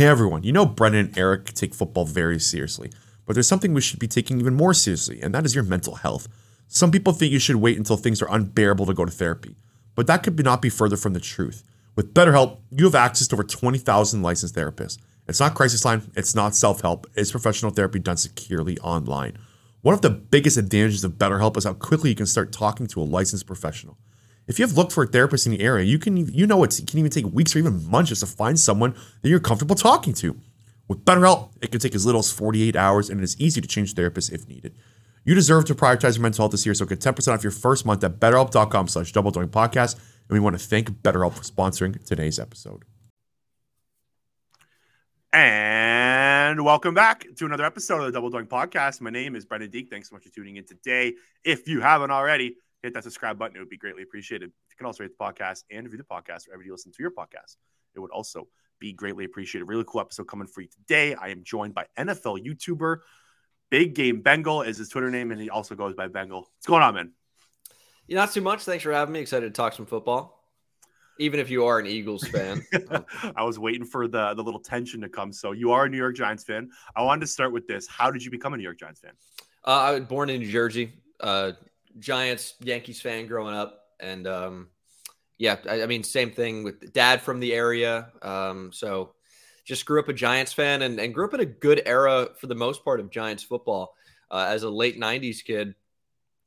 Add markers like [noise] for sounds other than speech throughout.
Hey everyone, you know Brendan and Eric take football very seriously, but there's something we should be taking even more seriously, and that is your mental health. Some people think you should wait until things are unbearable to go to therapy, but that could not be further from the truth. With BetterHelp, you have access to over 20,000 licensed therapists. It's not crisis line, it's not self help, it's professional therapy done securely online. One of the biggest advantages of BetterHelp is how quickly you can start talking to a licensed professional. If you have looked for a therapist in the area, you can you know it can even take weeks or even months just to find someone that you're comfortable talking to. With BetterHelp, it can take as little as 48 hours, and it is easy to change therapists if needed. You deserve to prioritize your mental health this year, so get 10% off your first month at betterhelp.com slash double podcast. And we want to thank BetterHelp for sponsoring today's episode. And welcome back to another episode of the Double Doink Podcast. My name is Brendan Deek. Thanks so much for tuning in today. If you haven't already, hit that subscribe button. It would be greatly appreciated. You can also rate the podcast and review the podcast wherever you listen to your podcast. It would also be greatly appreciated. Really cool episode coming for you today. I am joined by NFL YouTuber Big Game Bengal is his Twitter name, and he also goes by Bengal. What's going on, man? Yeah, not too much. Thanks for having me. Excited to talk some football, even if you are an Eagles fan. [laughs] I was waiting for the the little tension to come. So you are a New York Giants fan. I wanted to start with this. How did you become a New York Giants fan? Uh, I was born in New Jersey. Uh, Giants, Yankees fan growing up, and um, yeah, I, I, mean, same thing with dad from the area. Um, so just grew up a Giants fan and, and grew up in a good era for the most part of Giants football. Uh, as a late '90s kid,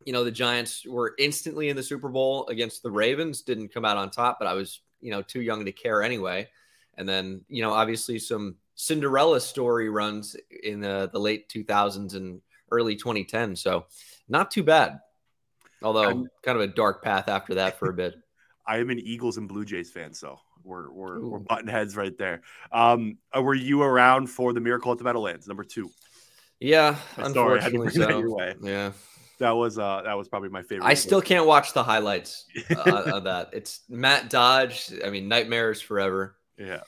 you know, the Giants were instantly in the Super Bowl against the Ravens. Didn't come out on top, but I was, you know, too young to care anyway. And then, you know, obviously some Cinderella story runs in the, the late 2000s and early 2010. So not too bad. Although I'm, kind of a dark path after that for a bit. [laughs] I am an Eagles and Blue Jays fan, so we're we're, we're button heads right there. Um, uh, were you around for the Miracle at the Meadowlands, number two? Yeah, Sorry, unfortunately so. Yeah, that was uh that was probably my favorite. I still can't watch the highlights uh, [laughs] of that. It's Matt Dodge. I mean, nightmares forever. Yeah.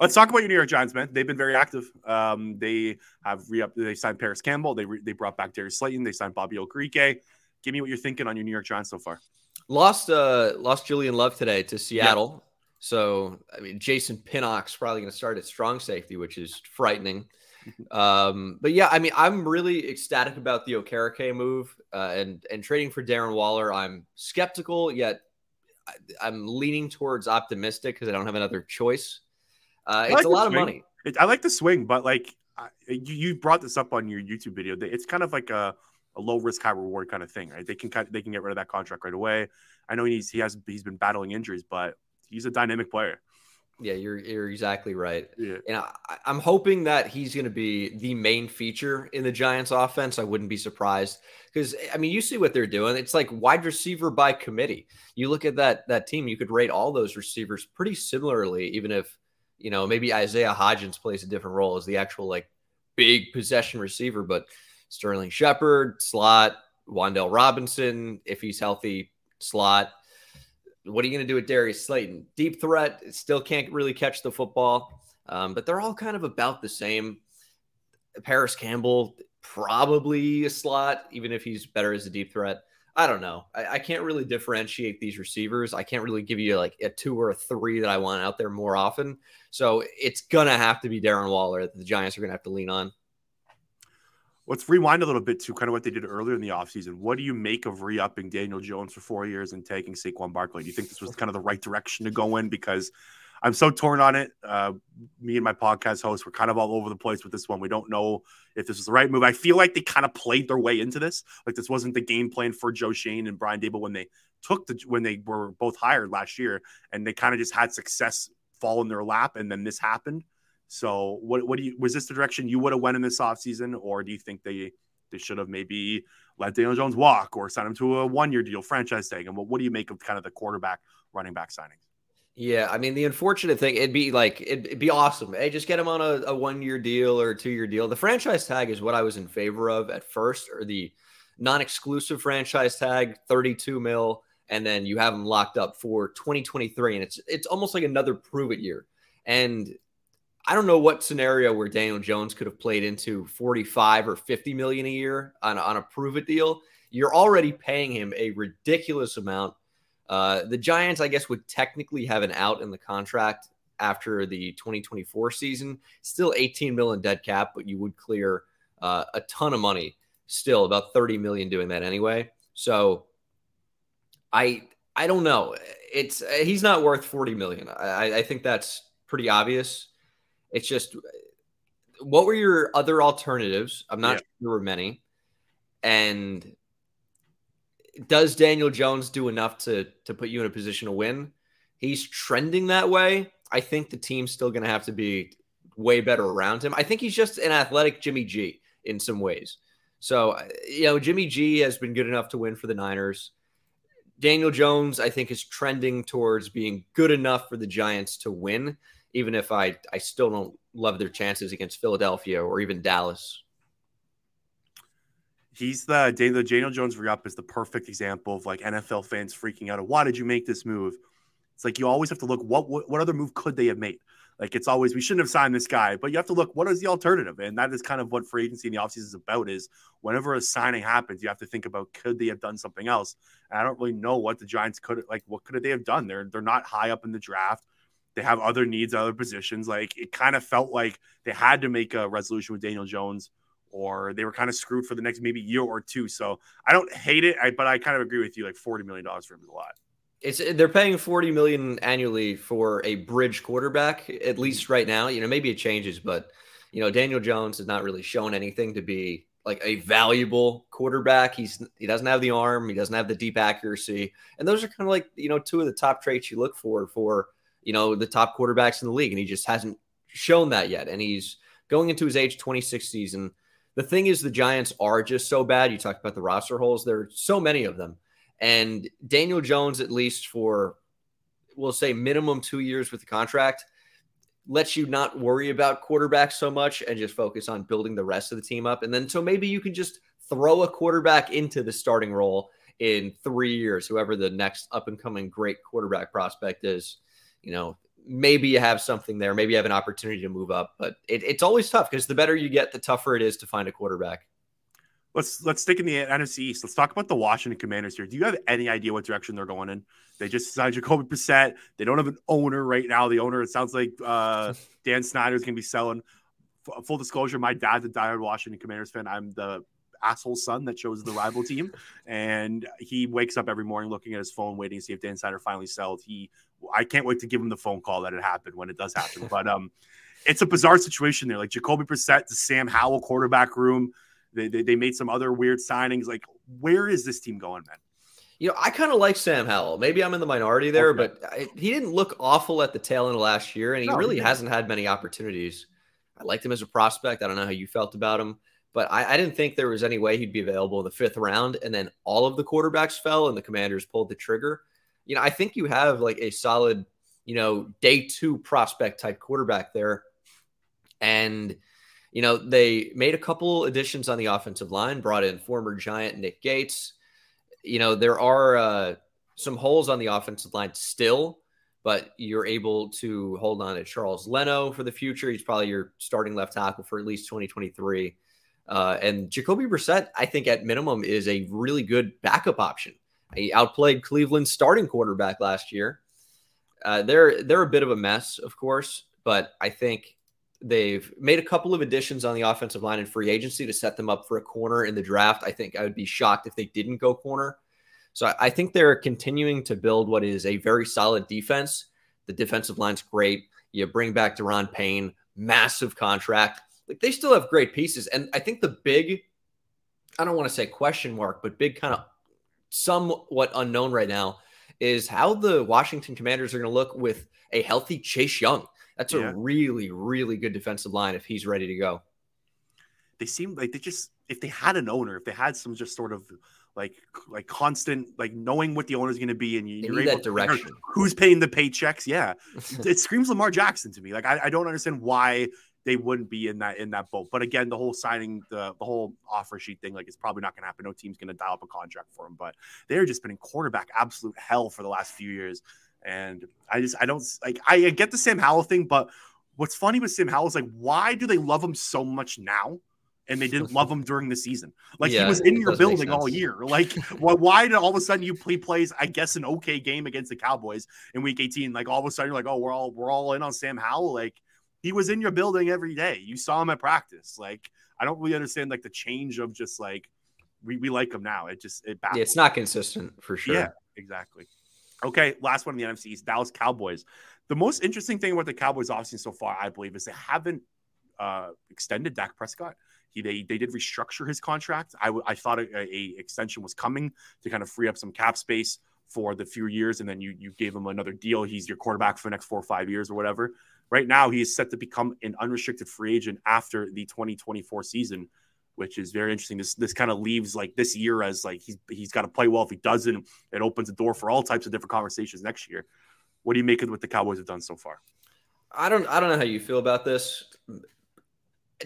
Let's talk about your New York Giants, man. They've been very active. Um, they have re up. They signed Parris Campbell. They re- they brought back Darius Slayton. They signed Bobby Okereke. Give me what you're thinking on your New York Giants so far. Lost uh lost Julian Love today to Seattle. Yep. So I mean Jason Pinnock's probably going to start at strong safety, which is frightening. [laughs] um, but yeah, I mean I'm really ecstatic about the Okereke move uh, and and trading for Darren Waller. I'm skeptical yet I, am leaning towards optimistic because I don't have another choice. Uh, it's like a lot swing. of money. It, I like the swing, but like you, you brought this up on your YouTube video. It's kind of like a a low risk, high reward kind of thing, right? They can cut, they can get rid of that contract right away. I know he's he has he's been battling injuries, but he's a dynamic player. Yeah, you're you're exactly right. Yeah. And I, I'm hoping that he's going to be the main feature in the Giants offense. I wouldn't be surprised because I mean, you see what they're doing. It's like wide receiver by committee. You look at that that team, you could rate all those receivers pretty similarly, even if you know maybe Isaiah Hodgins plays a different role as the actual like big possession receiver, but Sterling Shepard, slot, Wan'Dale Robinson, if he's healthy, slot. What are you going to do with Darius Slayton? Deep threat, still can't really catch the football, um, but they're all kind of about the same. Parris Campbell, probably a slot, even if he's better as a deep threat. I don't know. I, I, can't really differentiate these receivers. I can't really give you like a two or a three that I want out there more often. So it's going to have to be Darren Waller that the Giants are going to have to lean on let's rewind a little bit to kind of what they did earlier in the offseason. What do you make of re upping Daniel Jones for four years and taking Saquon Barkley? Do you think this was kind of the right direction to go in? Because I'm so torn on it. Uh, me and my podcast host were kind of all over the place with this one. We don't know if this was the right move. I feel like they kind of played their way into this. Like this wasn't the game plan for Joe Schoen and Brian Daboll when they took the when they were both hired last year, and they kind of just had success fall in their lap, and then this happened. So what what do you was this the direction you would have went in this offseason, or do you think they they should have maybe let Daniel Jones walk or sign him to a one year deal, franchise tag? And what, what do you make of kind of the quarterback running back signings? Yeah, I mean the unfortunate thing, it'd be like it'd, it'd be awesome. Hey, just get him on a, a one year deal or a two year deal. The franchise tag is what I was in favor of at first, or the non exclusive franchise tag, thirty two mil, and then you have them locked up for twenty twenty three, and it's it's almost like another prove it year. And I don't know what scenario where Daniel Jones could have played into 45 or 50 million a year on, on a prove it deal. You're already paying him a ridiculous amount. Uh, the Giants, I guess, would technically have an out in the contract after the 2024 season. Still 18 million dead cap, but you would clear uh, a ton of money. Still about 30 million doing that anyway. So I I don't know. It's he's not worth 40 million. I, I think that's pretty obvious. It's just what were your other alternatives? I'm not yeah. sure there were many. And does Daniel Jones do enough to to put you in a position to win? He's trending that way. I think the team's still going to have to be way better around him. I think he's just an athletic Jimmy G in some ways. So, you know, Jimmy G has been good enough to win for the Niners. Daniel Jones, I think, is trending towards being good enough for the Giants to win, even if I, I still don't love their chances against Philadelphia or even Dallas he's the Daniel, Daniel Jones re-up is the perfect example of like NFL fans freaking out. Of, Why did you make this move? It's like you always have to look what, what what other move could they have made? Like it's always we shouldn't have signed this guy, but you have to look what is the alternative, and that is kind of what free agency in the offseason is about. Is whenever a signing happens, you have to think about could they have done something else? And I don't really know what the Giants could like. What could they have done? They're they're not high up in the draft. They have other needs, other positions. Like it kind of felt like they had to make a resolution with Daniel Jones or they were kind of screwed for the next maybe year or two. So I don't hate it, I, but I kind of agree with you. Like forty million dollars for him is a lot. It's they're paying forty million annually for a bridge quarterback, at mm-hmm. least right now. You know, maybe it changes, but you know, Daniel Jones has not really shown anything to be like a valuable quarterback. He's he doesn't have the arm, he doesn't have the deep accuracy, and those are kind of like you know two of the top traits you look for for you know the top quarterbacks in the league, and he just hasn't shown that yet. And he's going into his age 26 season the thing is, the Giants are just so bad. You talked about the roster holes. There are so many of them. And Daniel Jones, at least for, we'll say, minimum two years with the contract, lets you not worry about quarterbacks so much and just focus on building the rest of the team up. And then so maybe you can just throw a quarterback into the starting role in three years, whoever the next up and coming great quarterback prospect is. You know, maybe you have something there. Maybe you have an opportunity to move up, but it, it's always tough because the better you get, the tougher it is to find a quarterback. Let's let's stick in the NFC East. Let's talk about the Washington Commanders here. Do you have any idea what direction they're going in? They just signed Jacoby Brissett. They don't have an owner right now. The owner, it sounds like uh, [laughs] Dan Snyder is going to be selling. F- full disclosure, my dad's a diehard Washington Commanders fan. I'm the asshole son that chose the rival team, and he wakes up every morning looking at his phone, waiting to see if Dan Snyder finally sells. He, I can't wait to give him the phone call that it happened when it does happen. but um, it's a bizarre situation there. Like Jacoby Brissett, the Sam Howell quarterback room. They, they, they made some other weird signings. Like, where is this team going, man? You know, I kind of like Sam Howell. Maybe I'm in the minority there, okay. but I, he didn't look awful at the tail end of last year, and he no, really he hasn't had many opportunities. I liked him as a prospect. I don't know how you felt about him. But I, I, didn't think there was any way he'd be available in the fifth round. And then all of the quarterbacks fell and the commanders pulled the trigger. You know, I think you have like a solid, you know, day two prospect type quarterback there. And, you know, they made a couple additions on the offensive line, brought in former Giant Nick Gates. You know, there are uh, some holes on the offensive line still, but you're able to hold on to Charles Leno for the future. He's probably your starting left tackle for at least 2023. Uh, and Jacoby Brissett, I think at minimum, is a really good backup option. He outplayed Cleveland's starting quarterback last year. Uh, they're they're a bit of a mess, of course, but I think they've made a couple of additions on the offensive line in free agency to set them up for a corner in the draft. I think I would be shocked if they didn't go corner. So I think they're continuing to build what is a very solid defense. The defensive line's great. You bring back Daron Payne, massive contract like they still have great pieces. And I think the big, I don't want to say question mark, but big kind of somewhat unknown right now is how the Washington Commanders are going to look with a healthy Chase Young. That's yeah. a really, really good defensive line if he's ready to go. They seem like they just, if they had an owner, if they had some just sort of like like constant like knowing what the owner is going to be and you, are able that direction who's paying the paychecks yeah [laughs] it screams lamar jackson to me like I, I, don't understand why they wouldn't be in that in that boat. But again, the whole signing the the whole offer sheet thing, like it's probably not going to happen. No team's going to dial up a contract for him. But they're just been in quarterback absolute hell for the last few years. And I just I don't like I get the Sam Howell thing, but what's funny with Sam Howell is like why do they love him so much now? and they didn't love [laughs] him during the season. Like yeah, he was in your building all year. Like, why, why did all of a sudden you play plays? I guess an okay game against the Cowboys in Week 18. Like all of a sudden you're like, oh, we're all we're all in on Sam Howell. Like he was in your building every day. You saw him at practice. Like I don't really understand like the change of just like we, we like him now. It just it baffles. Yeah, it's not consistent for sure. Yeah, exactly. Okay, last one in the NFC Dallas Cowboys. The most interesting thing about the Cowboys offseason so far, I believe, is they haven't uh, extended Dak Prescott. He, they, they did restructure his contract. I, I thought a, a, extension was coming to kind of free up some cap space for the few years, and then you you gave him another deal. He's your quarterback for the next four or five years or whatever. Right now, he is set to become an unrestricted free agent after the 2024 season, which is very interesting. This this kind of leaves like this year as like he's he's got to play well. If he doesn't, it opens the door for all types of different conversations next year. What do you make of what the Cowboys have done so far? I don't I don't know how you feel about this.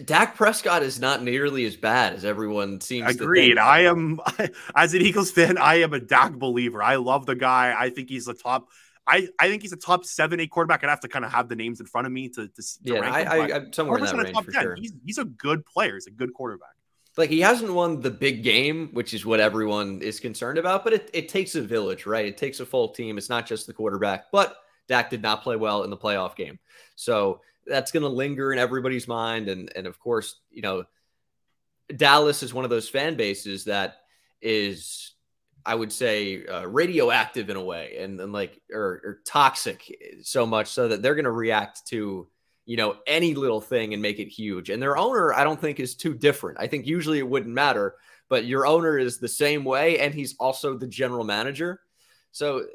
Dak Prescott is not nearly as bad as everyone seems. Agreed. I am, [laughs] as an Eagles fan, I am a Dak believer. I love the guy. I think he's the top. I, I think he's a top seven, eight quarterback. I'd have to kind of have the names in front of me to, to, to yeah. I, him, I, am somewhere in that range for 10. sure. He's, he's a good player. He's a good quarterback. Like he hasn't won the big game, which is what everyone is concerned about. But it, it takes a village, right? It takes a full team. It's not just the quarterback. But Dak did not play well in the playoff game, so that's going to linger in everybody's mind. And and of course, you know, Dallas is one of those fan bases that is, I would say, uh, radioactive in a way, and, and like or, or toxic so much so that they're going to react to you know any little thing and make it huge. And their owner, I don't think, is too different. I think usually it wouldn't matter, but your owner is the same way, and he's also the general manager. So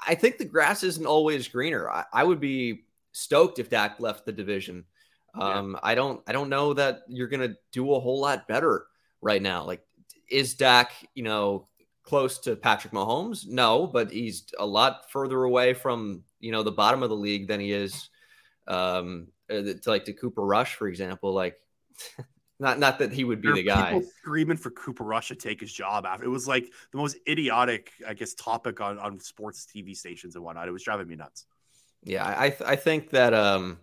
I think the grass isn't always greener. I, I would be stoked if Dak left the division. Um, yeah. I don't I don't know that you're gonna do a whole lot better right now. Like, is Dak, you know, close to Patrick Mahomes? No, but he's a lot further away from you know the bottom of the league than he is um uh, to like to Cooper Rush, for example. Like [laughs] not not that he would be there the guy. screaming for Cooper Rush to take his job after. It was like the most idiotic, I guess, topic on, on sports TV stations and whatnot. It was driving me nuts. Yeah, I I think that um,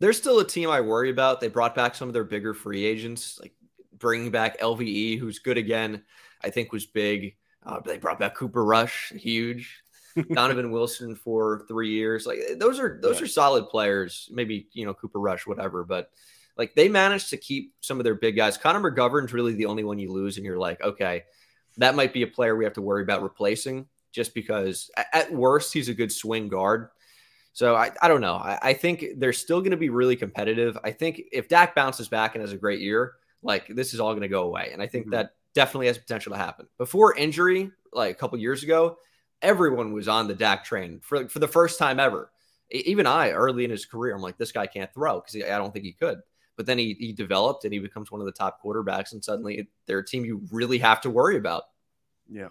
there's still a team I worry about. They brought back some of their bigger free agents, like bringing back LVE, who's good again. I think was big. Uh, they brought back Cooper Rush, huge. Donovan [laughs] Wilson for three years. Like those are those yeah. are solid players. Maybe you know Cooper Rush, whatever. But like they managed to keep some of their big guys. Connor McGovern's really the only one you lose, and you're like, okay, that might be a player we have to worry about replacing, just because at worst he's a good swing guard. So I, I don't know. I, I think they're still going to be really competitive. I think if Dak bounces back and has a great year, like this is all going to go away. And I think mm-hmm. that definitely has potential to happen. Before injury, like a couple years ago, everyone was on the Dak train for, for the first time ever. Even I, early in his career, I'm like, this guy can't throw because I don't think he could. But then he, he developed and he becomes one of the top quarterbacks, and suddenly they're a team you really have to worry about. Yeah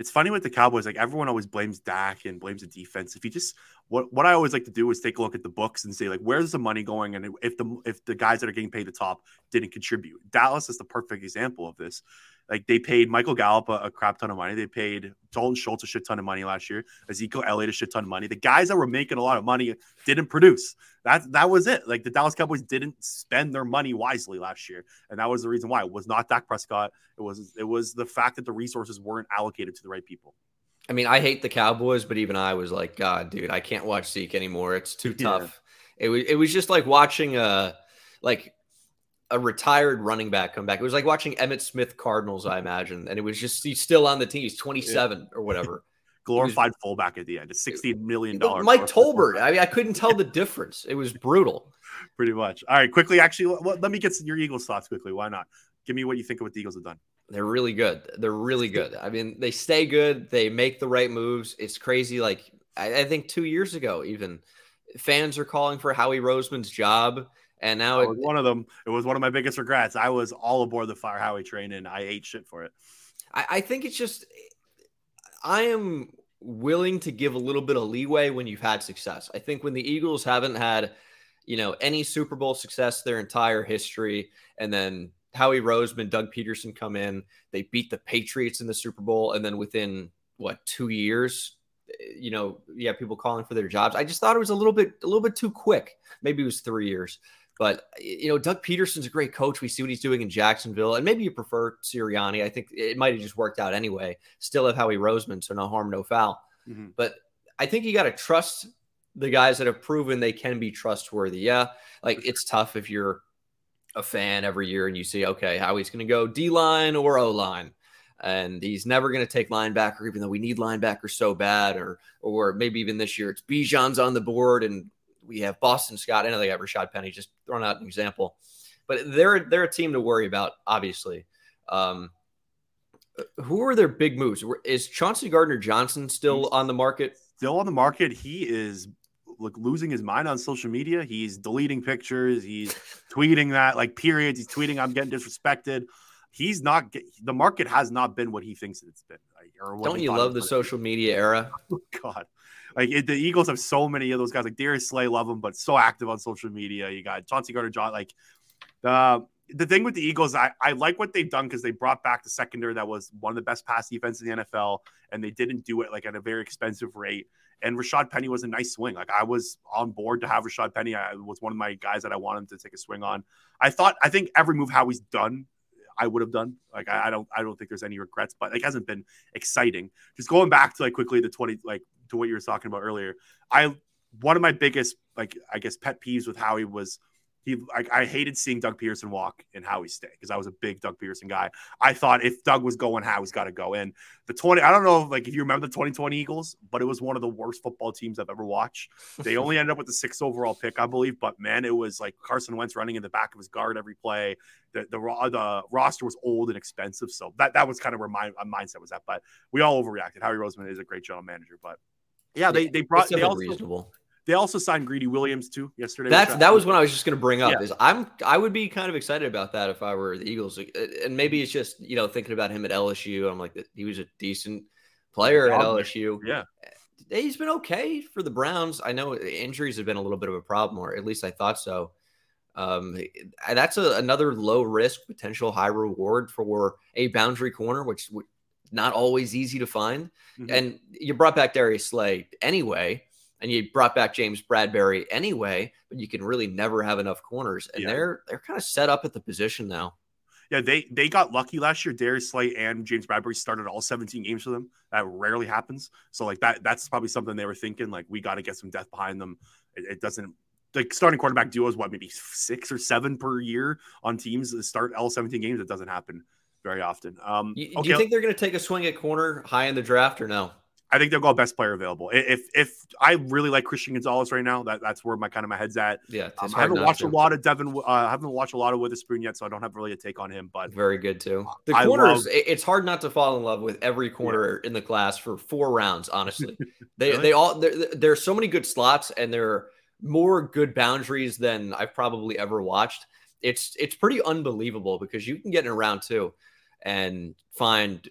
it's funny with the Cowboys. Like everyone always blames Dak and blames the defense. If you just what what I always like to do is take a look at the books and say like where's the money going, and if the if the guys that are getting paid the top didn't contribute. Dallas is the perfect example of this. Like they paid Michael Gallup a, a, crap ton of money. They paid Dalton Schultz a shit ton of money last year. Ezekiel Elliott a shit ton of money. The guys that were making a lot of money didn't produce. That that was it. Like the Dallas Cowboys didn't spend their money wisely last year, and that was the reason why. It was not Dak Prescott. It was it was the fact that the resources weren't allocated to the right people. I mean, I hate the Cowboys, but even I was like, God, dude, I can't watch Zeke anymore. It's too tough. Yeah. It was it was just like watching a like a retired running back come back. It was like watching Emmitt Smith Cardinals, I imagine. And it was just he's still on the team. He's 27 yeah. or whatever. [laughs] Glorified was, fullback at the end. A $60 million. Mike Tolbert. I mean, I couldn't tell the difference. It was brutal. [laughs] Pretty much. All right, quickly, actually, let me get your Eagles thoughts quickly. Why not? Give me what you think of what the Eagles have done. They're really good. They're really good. I mean, they stay good. They make the right moves. It's crazy. Like I, I think two years ago, even fans are calling for Howie Roseman's job and now it, was one of them. It was one of my biggest regrets. I was all aboard the Fire Howie train, and I ate shit for it. I, I think it's just I am willing to give a little bit of leeway when you've had success. I think when the Eagles haven't had, you know, any Super Bowl success their entire history, and then Howie Roseman, Doug Pederson come in, they beat the Patriots in the Super Bowl, and then within what two years, you know, you have people calling for their jobs. I just thought it was a little bit, a little bit too quick. Maybe it was three years. But you know, Doug Pederson's a great coach. We see what he's doing in Jacksonville, and maybe you prefer Sirianni. I think it might have just worked out anyway. Still have Howie Roseman, so no harm, no foul. Mm-hmm. But I think you got to trust the guys that have proven they can be trustworthy. Yeah, like it's tough if you're a fan every year and you see, okay, how he's going to go D line or O line and he's never going to take linebacker, even though we need linebacker so bad, or or maybe even this year it's Bijan's on the board and we have Boston Scott. I know they got Rashad Penny, just throwing out an example, but they're they're a team to worry about, obviously. Um, who are their big moves? Is Chauncey Gardner Johnson still he's on the market? Still on the market. He is like losing his mind on social media. He's deleting pictures. He's tweeting that like periods. He's tweeting, "I'm getting disrespected." he's not the market has not been what he thinks it's been. Or Don't you love the social media era? [laughs] Oh, God, like it, the Eagles have so many of those guys. Like Darius Slay, love him, but so active on social media. You got Chauncey Gardner John. Like the the thing with the Eagles, I, I like what they've done because they brought back the secondary that was one of the best pass defense in the NFL, and they didn't do it like at a very expensive rate. And Rashad Penny was a nice swing. Like I was on board to have Rashad Penny. I was one of my guys that I wanted to take a swing on. I thought I think every move Howie's done I would have done. Like I, I, don't I don't think there's any regrets, but it hasn't been exciting. Just going back to like quickly the 20 like to what you were talking about earlier. I one of my biggest like I guess pet peeves with Howie was he like I hated seeing Doug Pederson walk and Howie stay because I was a big Doug Pederson guy. I thought if Doug was going, Howie's got to go. And the 20, I don't know like if you remember the 2020 Eagles, but it was one of the worst football teams I've ever watched. They only ended up with the sixth overall pick, I believe. But man, it was like Carson Wentz running in the back of his guard every play. The the, the roster was old and expensive, so that that was kind of where my, my mindset was at. But we all overreacted. Howie Roseman is a great general manager, but yeah, they they brought they also, reasonable. They also signed Greedy Williams too yesterday. That's that was what I was just going to bring up. Yeah. Is I'm I would be kind of excited about that if I were the Eagles, and maybe it's just you know thinking about him at LSU. I'm like he was a decent player at LSU. Yeah, he's been okay for the Browns. I know injuries have been a little bit of a problem, or at least I thought so. Um, that's a, another low risk, potential high reward for a boundary corner, which not always easy to find. Mm-hmm. And you brought back Darius Slay anyway and you brought back James Bradberry anyway, but you can really never have enough corners. And yeah. they're they're kind of set up at the position now. Yeah, they they got lucky last year. Darius Slay and James Bradberry started all 17 games for them. That rarely happens. So like that that's probably something they were thinking. Like we got to get some depth behind them. It, it, doesn't like starting quarterback duos. What maybe six or seven per year on teams that start all 17 games. It doesn't happen very often. Um, you, okay. Do you think they're going to take a swing at corner high in the draft or no? I think they'll go best player available. If if I really like Christian Gonzalez right now, that, that's where my kind of my head's at. Yeah, um, I haven't watched to. a lot of Devon. Uh, I haven't watched a lot of Witherspoon yet, so I don't have really a take on him. But very good too. The I corners, love, it's hard not to fall in love with every corner yeah. in the class for four rounds. Honestly, [laughs] they really? they all there's so many good slots, and there are more good boundaries than I've probably ever watched. It's it's pretty unbelievable because you can get in a round two and find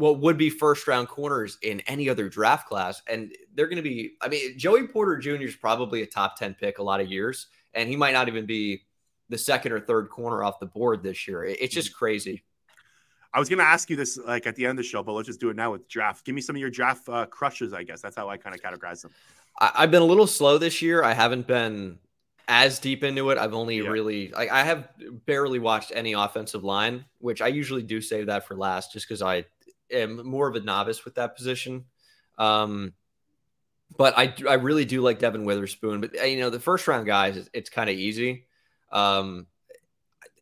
what would be first round corners in any other draft class. And they're going to be, I mean, Joey Porter Jr. is probably a top 10 pick a lot of years, and he might not even be the second or third corner off the board this year. It's just crazy. I was going to ask you this like at the end of the show, but let's just do it now with draft. Give me some of your draft uh, crushes, I guess. That's how I kind of categorize them. I, have been a little slow this year. I haven't been as deep into it. I've only yeah. really, like, I have barely watched any offensive line, which I usually do save that for last just because I am more of a novice with that position. Um, but I, I really do like Devon Witherspoon. But you know, the first round guys, it's, kind of easy. Um,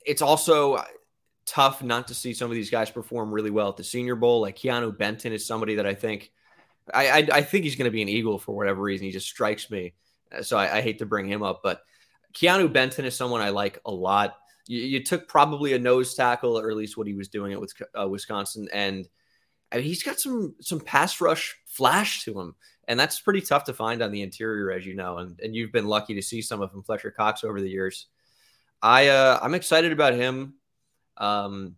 it's also tough not to see some of these guys perform really well at the Senior Bowl. Like Keanu Benton is somebody that I think, I, I, I think he's going to be an Eagle for whatever reason. He just strikes me. So I, I, hate to bring him up, but Keanu Benton is someone I like a lot. You, you took probably a nose tackle, or at least what he was doing at uh, Wisconsin, and I mean, he's got some some pass rush flash to him, and that's pretty tough to find on the interior, as you know. And and you've been lucky to see some of him, Fletcher Cox, over the years. I uh, I'm excited about him. Um,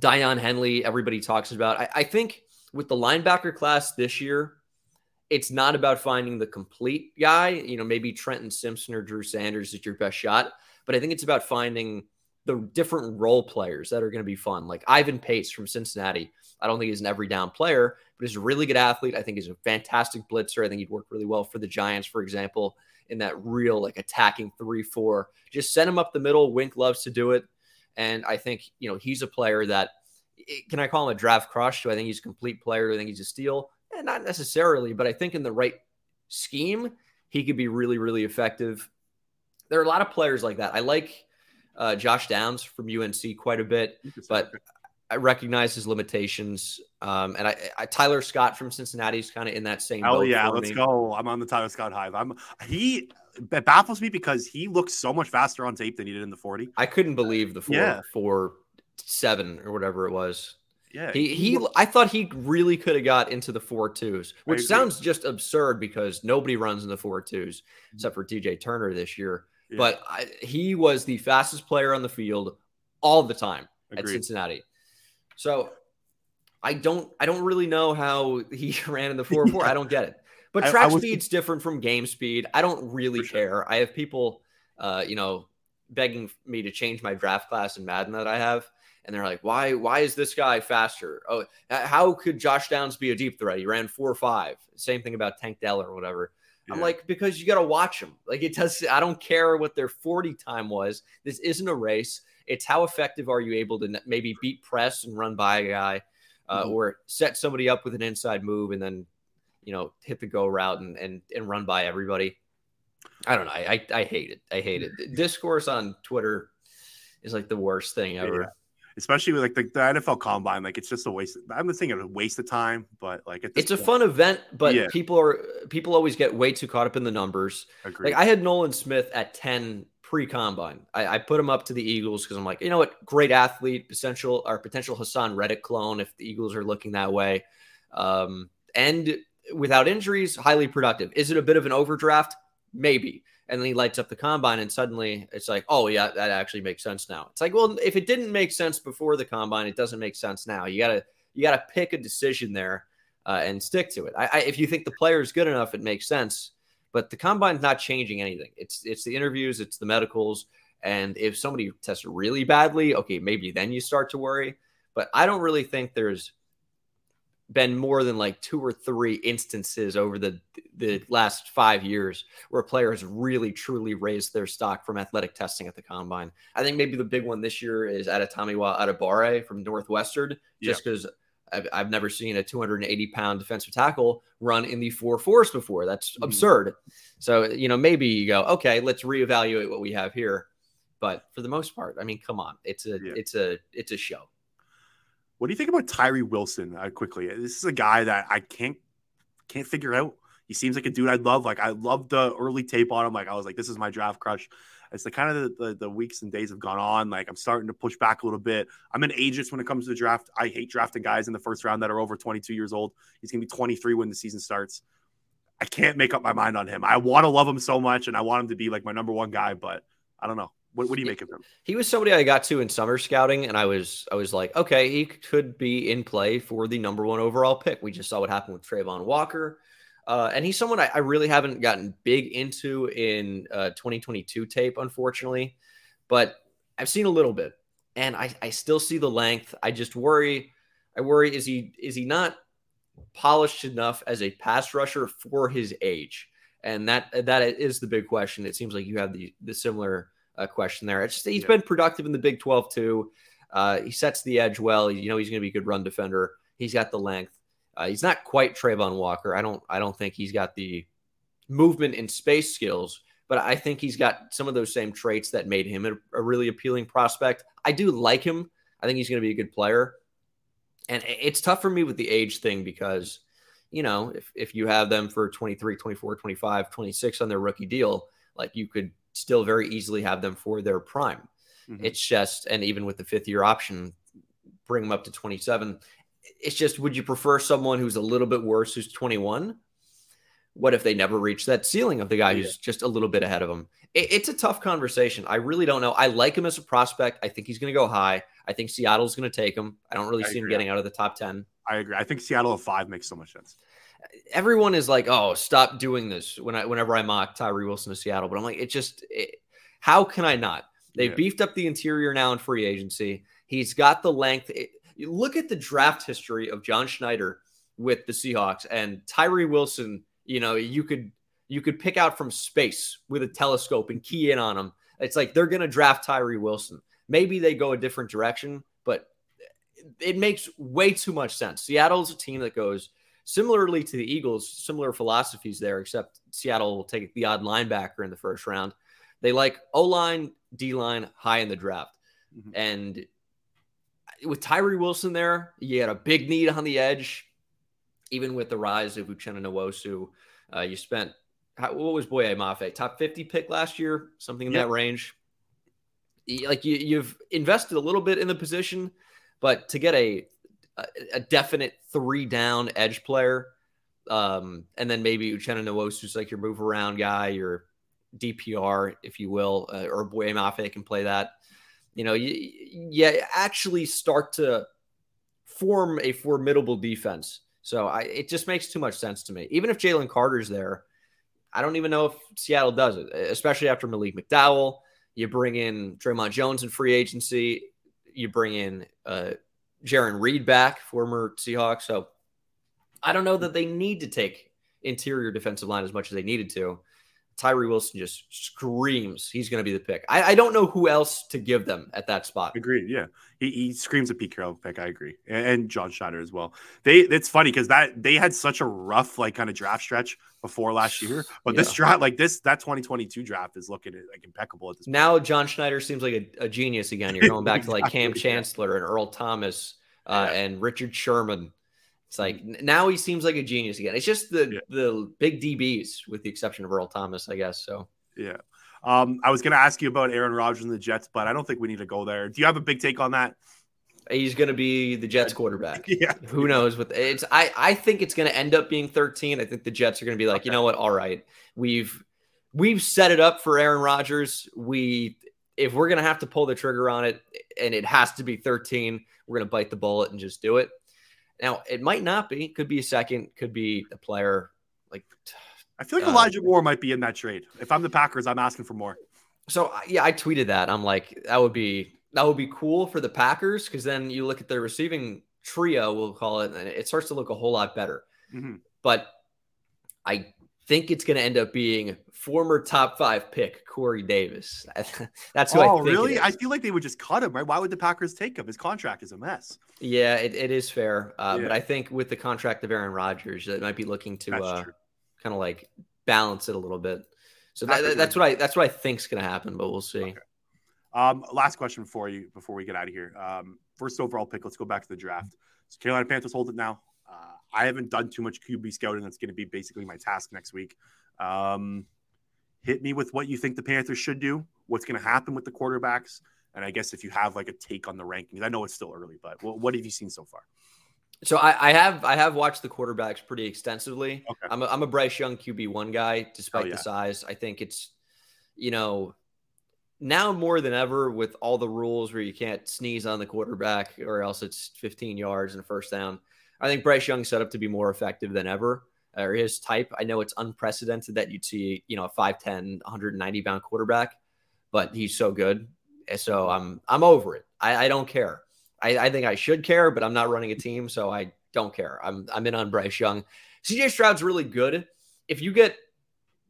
Daiyan Henley, everybody talks about. I, I think with the linebacker class this year, it's not about finding the complete guy. You know, maybe Trenton Simpson or Drew Sanders is your best shot, but I think it's about finding the different role players that are going to be fun. Like Ivan Pace from Cincinnati. I don't think he's an every down player, but he's a really good athlete. I think he's a fantastic blitzer. I think he'd work really well for the Giants, for example. in that real like attacking three four. Just send him up the middle. Wink loves to do it, and I think you know he's a player that can I call him a draft crush? Do I think he's a complete player? Do I think he's a steal? Eh, not necessarily, but I think in the right scheme, he could be really, really effective. There are a lot of players like that. I like uh, Josh Downs from UNC quite a bit, but I recognize his limitations. Um, and I, I, Tyler Scott from Cincinnati is kind of in that same. Oh yeah, let's me. go. I'm on the Tyler Scott hive. I'm he it baffles me because he looks so much faster on tape than he did in the 40. I couldn't believe the four yeah. four seven or whatever it was. Yeah, he, he, I thought he really could have got into the four twos, which sounds just absurd because nobody runs in the four twos mm-hmm. except for DJ Turner this year. Yeah. But I, he was the fastest player on the field all the time Agreed. at Cincinnati. So I don't I don't really know how he [laughs] ran in the four four. I don't get it. But track I, I speed's different from game speed. I don't really care. Sure. I have people, uh, you know, begging me to change my draft class in Madden that I have and they're like, why, why is this guy faster? Oh, how could Josh Downs be a deep threat? He ran four or five. Same thing about Tank Dell or whatever. Yeah. I'm like, because you got to watch them. Like it does. I don't care what their 40 time was. This isn't a race. It's how effective are you able to maybe beat press and run by a guy, uh, mm-hmm. or set somebody up with an inside move and then, you know, hit the go route and and and run by everybody. I don't know. I I, I hate it. I hate it. Discourse on Twitter is like the worst thing ever. Yeah especially with like the, the, NFL Combine. Like it's just a waste. Of, I'm not saying it's a waste of time, but like it's a fun event. But yeah. people are people always get way too caught up in the numbers. Agreed. Like I had Nolan Smith at 10 pre combine. I, I, put him up to the Eagles because I'm like, you know what, great athlete, potential or potential Haason Reddick clone if the Eagles are looking that way. Um, and without injuries, highly productive. Is it a bit of an overdraft? Maybe and then he lights up the combine and suddenly it's like oh yeah that actually makes sense now. It's like well if it didn't make sense before the combine it doesn't make sense now. You gotta you gotta pick a decision there uh, and stick to it. I, I, if you think the player is good enough it makes sense but the combine's not changing anything. It's it's the interviews it's the medicals and if somebody tests really badly okay maybe then you start to worry but i don't really think there's been more than like two or three instances over the the last five years where players really truly raised their stock from athletic testing at the combine. I think maybe the big one this year is Adetomiwa Adebawore from Northwestern, just because yeah. I've, I've, never seen a 280 pound defensive tackle run in the four fours before. That's mm-hmm. absurd. So you know maybe you go okay, let's reevaluate what we have here. But for the most part, I mean, come on, it's a yeah. it's a it's a show. What do you think about Tyree Wilson? Uh, quickly, this is a guy that I can't can't figure out. He seems like a dude I'd love. Like I love the early tape on him. Like I was like, this is my draft crush. It's the kind of the, the, the, weeks and days have gone on. Like I'm starting to push back a little bit. I'm an ageist when it comes to the draft. I hate drafting guys in the first round that are over 22 years old. He's gonna be 23 when the season starts. I can't make up my mind on him. I want to love him so much, and I want him to be like my number one guy, but I don't know. What, what do you make of him? He was somebody I got to in summer scouting, and I was I was like, okay, he could be in play for the number one overall pick. We just saw what happened with Travon Walker. Uh, and he's someone I, I, really haven't gotten big into in uh, 2022 tape, unfortunately, but I've seen a little bit, and I, I still see the length. I just worry. I worry is he is he not polished enough as a pass rusher for his age, and that that is the big question. It seems like you have the the similar uh, question there. It's just, he's yeah. been productive in the Big 12 too. Uh, he sets the edge well. You know he's going to be a good run defender. He's got the length. Uh, he's not quite Travon Walker. I don't. I don't think he's got the movement and space skills, but I think he's got some of those same traits that made him a, a really appealing prospect. I do like him. I think he's going to be a good player. And it's tough for me with the age thing because, you know, if, if you have them for 23, 24, 25, 26 on their rookie deal, like you could still very easily have them for their prime. Mm-hmm. It's just, and even with the fifth year option, bring them up to 27. It's just, would you prefer someone who's a little bit worse, who's 21? What if they never reach that ceiling of the guy who's just a little bit ahead of them? It, it's a tough conversation. I really don't know. I like him as a prospect. I think he's going to go high. I think Seattle's going to take him. I don't really I see agree. him getting out of the top 10. I agree. I think Seattle at five makes so much sense everyone is like, "Oh, stop doing this." When I whenever I mock Tyree Wilson to Seattle, but I'm like, it just it, how can I not? They've yeah. beefed up the interior now in free agency. He's got the length. It, look at the draft history of John Schneider with the Seahawks and Tyree Wilson. You know, you could you could pick out from space with a telescope and key in on them. It's like they're going to draft Tyree Wilson. Maybe they go a different direction, but it makes way too much sense. Seattle's a team that goes similarly to the Eagles, similar philosophies there, except Seattle will take the odd linebacker in the first round. They like O line, D line high in the draft. Mm-hmm. And with Tyree Wilson there, you had a big need on the edge. Even with the rise of Uchenna Nwosu, uh, you spent what was Boye Mafe top fifty pick last year, something in yep. that range. Like you, you've invested a little bit in the position, but to get a a, definite three down edge player, um, and then maybe Uchenna Nwosu's like your move around guy, your DPR, if you will, uh, or Boye Mafe can play that you know, you, you actually start to form a formidable defense. So I, it just makes too much sense to me. Even if Jalen Carter's there, I don't even know if Seattle does it, especially after Malik McDowell. You bring in Dre'Mont Jones in free agency. You bring in uh, Jarran Reed back, former Seahawk. So I don't know that they need to take interior defensive line as much as they needed to. Tyree Wilson just screams he's going to be the pick. I, I, don't know who else to give them at that spot. Agreed. Yeah, he, he screams a Pete Carroll pick. I agree, and, and John Schneider as well. They it's funny because that they had such a rough like kind of draft stretch before last year, but yeah. this draft like this that 2022 draft is looking like impeccable at this. Point. Now. John Schneider seems like a, a genius again. You're going back exactly, to like [laughs] Kam Chancellor and Earl Thomas uh, yeah. and Richard Sherman. It's like now he seems like a genius again. It's just the yeah. the big DBs, with the exception of Earl Thomas, I guess. So yeah. Um, I was going to ask you about Aaron Rodgers and the Jets, but I don't think we need to go there. Do you have a big take on that? He's going to be the Jets quarterback. [laughs] yeah. Who knows what it's I I think it's going to end up being 13. I think the Jets are going to be like, okay. "You know what? All right. We've we've set it up for Aaron Rodgers. We if we're going to have to pull the trigger on it and it has to be 13, we're going to bite the bullet and just do it." Now, it might not be. Could be a second. Could be a player like. I feel like uh, Elijah Moore might be in that trade. If I'm the Packers, I'm asking for more. So yeah, I tweeted that. I'm like, that would be that would be cool for the Packers because then you look at their receiving trio, we'll call it, and it starts to look a whole lot better. Mm-hmm. But I think it's going to end up being former top five pick Corey Davis. [laughs] That's who oh, I think. Oh, really? I feel like they would just cut him, right? Why would the Packers take him? His contract is a mess. Yeah, it, it is fair. Uh, yeah. But I think with the contract of Aaron Rodgers, it might be looking to uh, kind of like balance it a little bit. So that, that's what I that's what I think is going to happen, but we'll see. Okay. Um, last question for you before we get out of here. Um, first overall pick. Let's go back to the draft. So Carolina Panthers hold it now. Uh, I haven't done too much QB scouting. That's going to be basically my task next week. Um, hit me with what you think the Panthers should do, what's going to happen with the quarterbacks, and I guess if you have like a take on the rankings. I know it's still early, but what, what have you seen so far? So I, I, have I have watched the quarterbacks pretty extensively. Okay. I'm a, I'm a Bryce Young QB one guy, despite oh, yeah. the size. I think it's you know now more than ever with all the rules where you can't sneeze on the quarterback or else it's 15 yards and first down. I think Bryce Young set up to be more effective than ever, or his type. I know it's unprecedented that you'd see, you know, a 5'10, 190 pound quarterback, but he's so good. So I'm I'm over it. I, I don't care. I, I think I should care, but I'm not running a team, so I don't care. I'm I'm in on Bryce Young. CJ Stroud's really good. If you get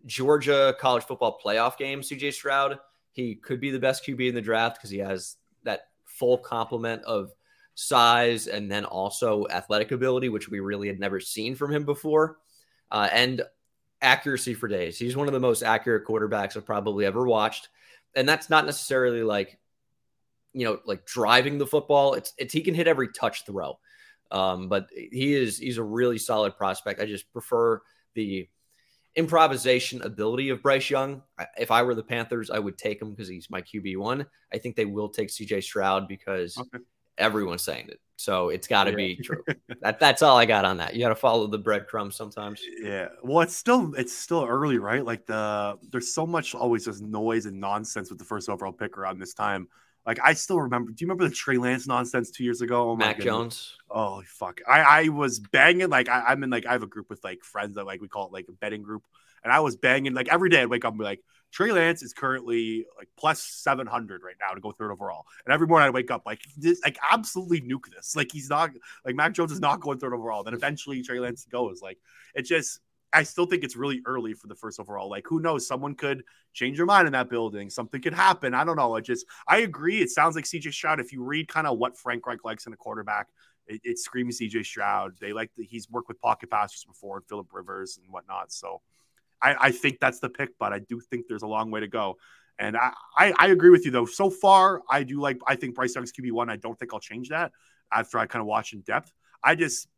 Georgia college football playoff game, CJ Stroud, he could be the best QB in the draft because he has that full complement of size, and then also athletic ability, which we really had never seen from him before, uh, and accuracy for days. He's one of the most accurate quarterbacks I've probably ever watched, and that's not necessarily like you know like driving the football. It's it's he can hit every touch throw, um, but he is he's a really solid prospect. I just prefer the improvisation ability of Bryce Young. If I were the Panthers, I would take him because he's my QB one. I think they will take CJ Stroud because okay everyone's saying it. So it's got to yeah. be [laughs] true. that that's all I got on that. You got to follow the breadcrumbs sometimes. Yeah. Well, it's still it's still early, right? Like the there's so much always just noise and nonsense with the first overall pick around this time. Like I still remember. Do you remember the Trey Lance nonsense two years ago? Oh Mac Jones. Oh fuck! I I was banging like I, I'm in like I have a group with like friends that like we call it like a betting group, and I was banging like every day I'd wake up and be like Trey Lance is currently like plus 700 right now to go third overall. And every morning I wake up like this, like absolutely nuke this. Like he's not like Mac Jones is not going third overall. Then eventually Trey Lance goes. Like it just I still think it's really early for the first overall. Like, who knows? Someone could change their mind in that building. Something could happen. I don't know. I just, I agree. It sounds like CJ Stroud. If you read kind of what Frank Reich likes in a quarterback, it, it screams CJ Stroud. They like the, he's worked with pocket passers before and Philip Rivers and whatnot. So I, I think that's the pick, but I do think there's a long way to go. And I, I, I agree with you though. So far, I do like. I think Bryce Young's QB one. I don't think I'll change that after I kind of watch in depth. I just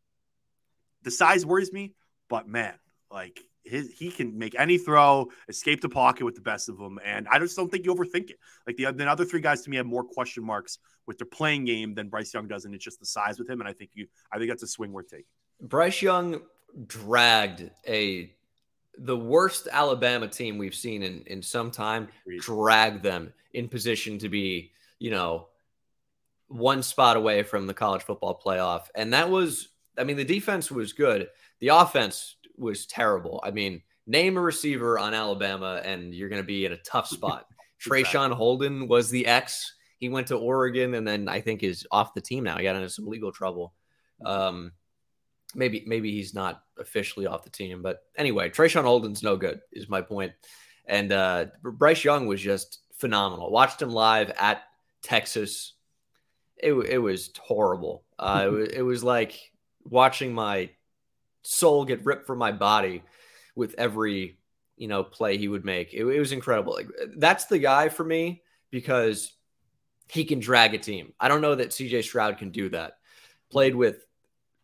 the size worries me, but man, like his, he can make any throw, escape the pocket with the best of them, and I just don't think you overthink it. Like the, the other three guys to me have more question marks with their playing game than Bryce Young does, and it's just the size with him. And I think you, I think that's a swing worth taking. Bryce Young dragged a the worst Alabama team we've seen in in some time. Drag them in position to be, you know, one spot away from the college football playoff, and that was. I mean, the defense was good. The offense was terrible. I mean, name a receiver on Alabama and you're going to be in a tough [laughs] spot. Traeshon Holden was the ex. He went to Oregon and then I think is off the team now. He got into some legal trouble. Um, maybe maybe he's not officially off the team, but anyway, Traeshon Holden's no good. Is my point. And uh, Bryce Young was just phenomenal. Watched him live at Texas. It, it was horrible. Uh, it, was, it was like watching my soul get ripped from my body with every you know play he would make. It, it was incredible. Like that's the guy for me because he can drag a team. I don't know that CJ Stroud can do that. Played with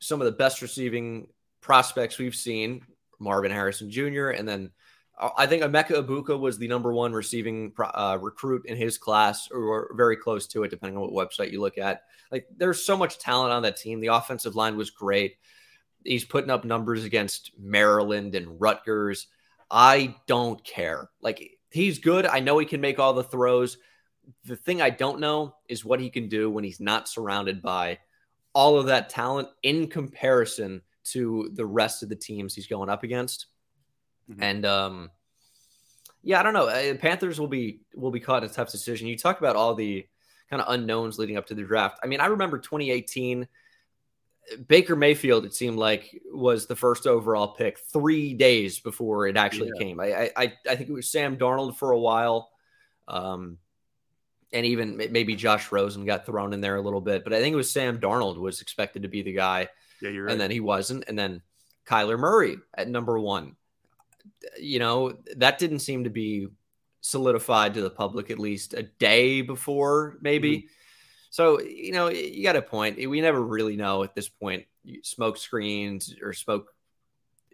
some of the best receiving prospects we've seen, Marvin Harrison Jr. and then uh, I think Emeka Egbuka was the number one receiving uh, recruit in his class, or very close to it, depending on what website you look at. Like, there's so much talent on that team. The offensive line was great. He's putting up numbers against Maryland and Rutgers. I don't care. Like he's good. I know he can make all the throws. The thing I don't know is what he can do when he's not surrounded by all of that talent in comparison to the rest of the teams he's going up against. Mm-hmm. And um yeah, I don't know. Uh, Panthers will be will be caught in a tough decision. You talk about all the kind of unknowns leading up to the draft. I mean, I remember 2018 Baker Mayfield, it seemed like, was the first overall pick three days before it actually yeah. came. I, I I think it was Sam Darnold for a while, um, and even maybe Josh Rosen got thrown in there a little bit. But I think it was Sam Darnold was expected to be the guy. Yeah, you're right. And then he wasn't. And then Kyler Murray at number one. You know that didn't seem to be solidified to the public at least a day before, maybe. Mm-hmm. So, you know, you got a point. We never really know at this point smoke screens or smoke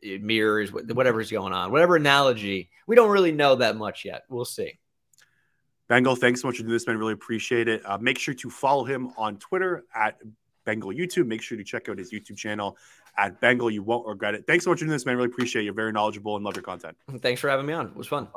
eh, mirrors, whatever's going on, whatever analogy. We don't really know that much yet. We'll see. Bengal, thanks so much for doing this, man. Really appreciate it. Uh, make sure to follow him on Twitter at Bengal YouTube. Make sure to check out his YouTube channel at Bengal. You won't regret it. Thanks so much for doing this, man. Really appreciate You're Very knowledgeable and love your content. Thanks for having me on. It was fun.